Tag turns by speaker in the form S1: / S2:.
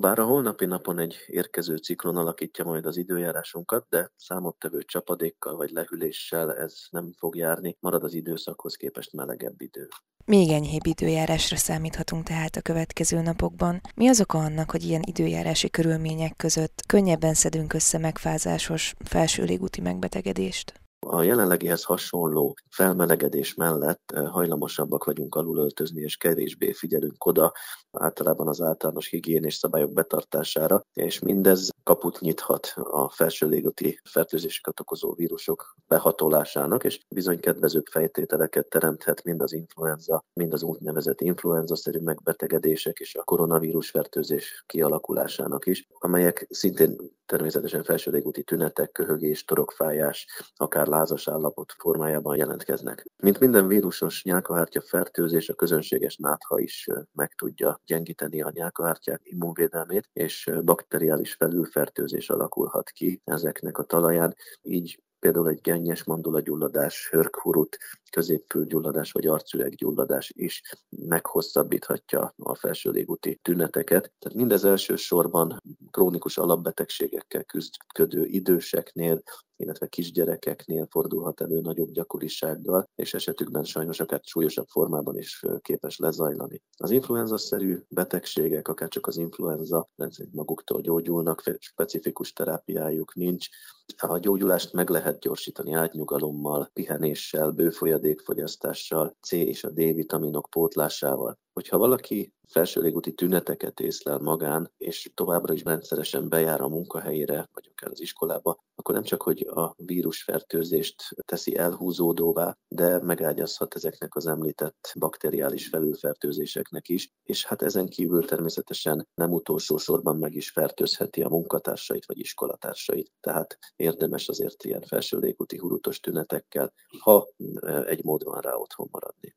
S1: Bár a holnapi napon egy érkező ciklon alakítja majd az időjárásunkat, de számottevő csapadékkal vagy lehűléssel ez nem fog járni, marad az időszakhoz képest melegebb idő.
S2: Még enyhébb időjárásra számíthatunk tehát a következő napokban. Mi az oka annak, hogy ilyen időjárási körülmények között könnyebben szedünk össze megfázásos felső légúti megbetegedést?
S1: A jelenlegihez hasonló felmelegedés mellett hajlamosabbak vagyunk alulöltözni, és kevésbé figyelünk oda általában az általános higiénés szabályok betartására, és mindez kaput nyithat a felső légúti fertőzéseket okozó vírusok behatolásának, és bizony kedvezőbb fejtételeket teremthet mind az influenza, mind az úgynevezett influenza-szerű megbetegedések és a koronavírus fertőzés kialakulásának is, amelyek szintén természetesen felső légúti tünetek, köhögés, torokfájás, akár lázas állapot formájában jelentkeznek. Mint minden vírusos nyálkahártya fertőzés, a közönséges nátha is meg tudja gyengíteni a nyálkahártyák immunvédelmét, és bakteriális felülfertőzés alakulhat ki ezeknek a talaján, így például egy gennyes mandulagyulladás, hörkhurut, középfülgyulladás vagy arcüreggyulladás is meghosszabbíthatja a felső légúti tüneteket. Tehát mindez elsősorban krónikus alapbetegségekkel küzdködő időseknél, illetve kisgyerekeknél fordulhat elő nagyobb gyakorisággal, és esetükben sajnos akár súlyosabb formában is képes lezajlani. Az influenza-szerű betegségek, akár csak az influenza, rendszerint maguktól gyógyulnak, specifikus terápiájuk nincs. A gyógyulást meg lehet gyorsítani átnyugalommal, pihenéssel, bőfolyadékfogyasztással, C és a D vitaminok pótlásával. Hogyha valaki felső légúti tüneteket észlel magán, és továbbra is rendszeresen bejár a munkahelyére, vagy akár az iskolába, akkor nem csak, hogy a vírusfertőzést teszi elhúzódóvá, de megágyazhat ezeknek az említett bakteriális felülfertőzéseknek is, és hát ezen kívül természetesen nem utolsó sorban meg is fertőzheti a munkatársait vagy iskolatársait. Tehát érdemes azért ilyen felső légúti hurutos tünetekkel, ha egy mód van rá otthon maradni.